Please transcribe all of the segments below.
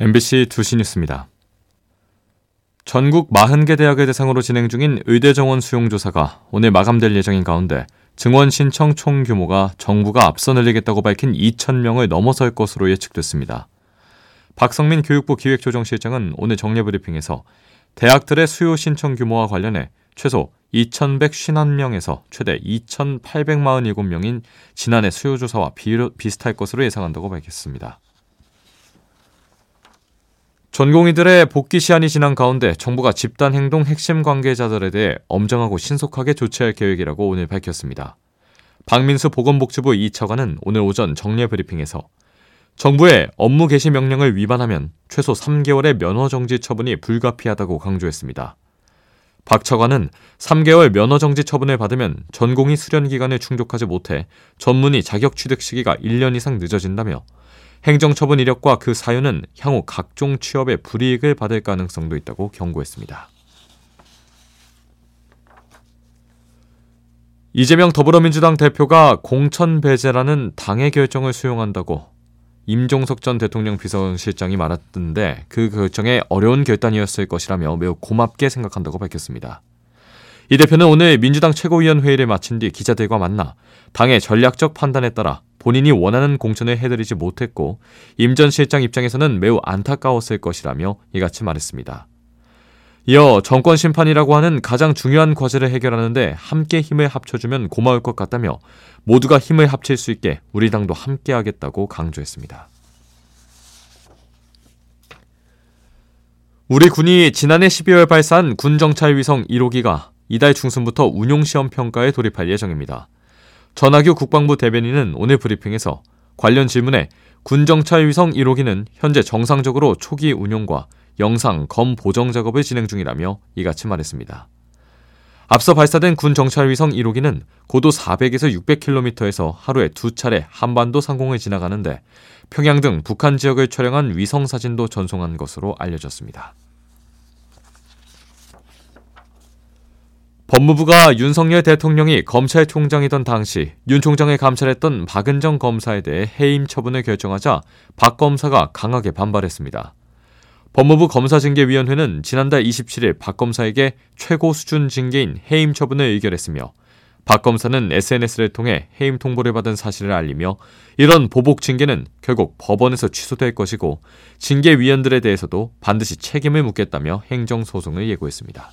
MBC 2시 뉴스입니다. 전국 40개 대학을 대상으로 진행 중인 의대 정원 수용 조사가 오늘 마감될 예정인 가운데 증원 신청 총 규모가 정부가 앞서 늘리겠다고 밝힌 2,000명을 넘어설 것으로 예측됐습니다. 박성민 교육부 기획조정실장은 오늘 정례 브리핑에서 대학들의 수요 신청 규모와 관련해 최소 2,151명에서 최대 2,847명인 지난해 수요 조사와 비슷할 것으로 예상한다고 밝혔습니다. 전공의들의 복귀 시한이 지난 가운데 정부가 집단 행동 핵심 관계자들에 대해 엄정하고 신속하게 조치할 계획이라고 오늘 밝혔습니다. 박민수 보건복지부 2차관은 오늘 오전 정례 브리핑에서 정부의 업무 개시 명령을 위반하면 최소 3개월의 면허 정지 처분이 불가피하다고 강조했습니다. 박 차관은 3개월 면허 정지 처분을 받으면 전공의 수련 기간을 충족하지 못해 전문의 자격 취득 시기가 1년 이상 늦어진다며 행정처분 이력과 그 사유는 향후 각종 취업에 불이익을 받을 가능성도 있다고 경고했습니다. 이재명 더불어민주당 대표가 공천 배제라는 당의 결정을 수용한다고 임종석 전 대통령 비서실장이 말했던데 그 결정에 어려운 결단이었을 것이라며 매우 고맙게 생각한다고 밝혔습니다. 이 대표는 오늘 민주당 최고위원회의를 마친 뒤 기자들과 만나 당의 전략적 판단에 따라 본인이 원하는 공천을 해드리지 못했고 임 전 실장 입장에서는 매우 안타까웠을 것이라며 이같이 말했습니다. 이어 정권 심판이라고 하는 가장 중요한 과제를 해결하는데 함께 힘을 합쳐주면 고마울 것 같다며 모두가 힘을 합칠 수 있게 우리 당도 함께 하겠다고 강조했습니다. 우리 군이 지난해 12월 발사한 군정찰 위성 1호기가 이달 중순부터 운용시험 평가에 돌입할 예정입니다. 전하규 국방부 대변인은 오늘 브리핑에서 관련 질문에 군정찰 위성 1호기는 현재 정상적으로 초기 운용과 영상, 검 보정 작업을 진행 중이라며 이같이 말했습니다. 앞서 발사된 군 정찰 위성 1호기는 고도 400에서 600km에서 하루에 두 차례 한반도 상공을 지나가는데 평양 등 북한 지역을 촬영한 위성 사진도 전송한 것으로 알려졌습니다. 법무부가 윤석열 대통령이 검찰총장이던 당시 윤 총장을 감찰했던 박은정 검사에 대해 해임 처분을 결정하자 박 검사가 강하게 반발했습니다. 법무부 검사징계위원회는 지난달 27일 박 검사에게 최고 수준 징계인 해임 처분을 의결했으며 박 검사는 SNS를 통해 해임 통보를 받은 사실을 알리며 이런 보복 징계는 결국 법원에서 취소될 것이고 징계위원들에 대해서도 반드시 책임을 묻겠다며 행정소송을 예고했습니다.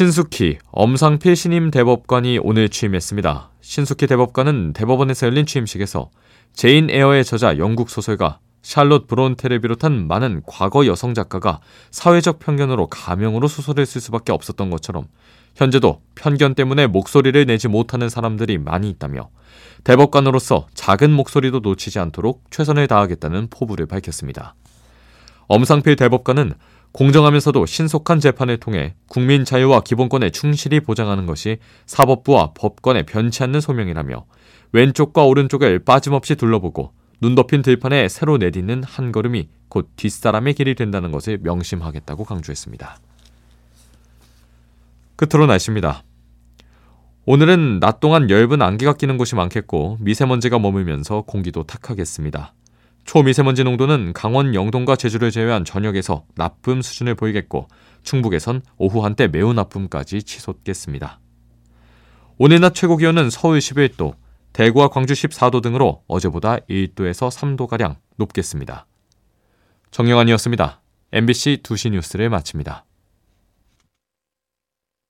신숙희, 엄상필 신임 대법관이 오늘 취임했습니다. 신숙희 대법관은 대법원에서 열린 취임식에서 제인 에어의 저자 영국 소설가 샬롯 브론테를 비롯한 많은 과거 여성 작가가 사회적 편견으로 가명으로 소설을 쓸 수밖에 없었던 것처럼 현재도 편견 때문에 목소리를 내지 못하는 사람들이 많이 있다며 대법관으로서 작은 목소리도 놓치지 않도록 최선을 다하겠다는 포부를 밝혔습니다. 엄상필 대법관은 공정하면서도 신속한 재판을 통해 국민 자유와 기본권에 충실히 보장하는 것이 사법부와 법관의 변치 않는 소명이라며 왼쪽과 오른쪽을 빠짐없이 둘러보고 눈 덮인 들판에 새로 내딛는 한 걸음이 곧 뒷사람의 길이 된다는 것을 명심하겠다고 강조했습니다. 끝으로 날씨입니다. 오늘은 낮 동안 엷은 안개가 끼는 곳이 많겠고 미세먼지가 머물면서 공기도 탁하겠습니다. 초미세먼지 농도는 강원 영동과 제주를 제외한 전역에서 나쁨 수준을 보이겠고 충북에선 오후 한때 매우 나쁨까지 치솟겠습니다. 오늘 낮 최고 기온은 서울 11도, 대구와 광주 14도 등으로 어제보다 1도에서 3도가량 높겠습니다. 정영환이었습니다. MBC 2시 뉴스를 마칩니다.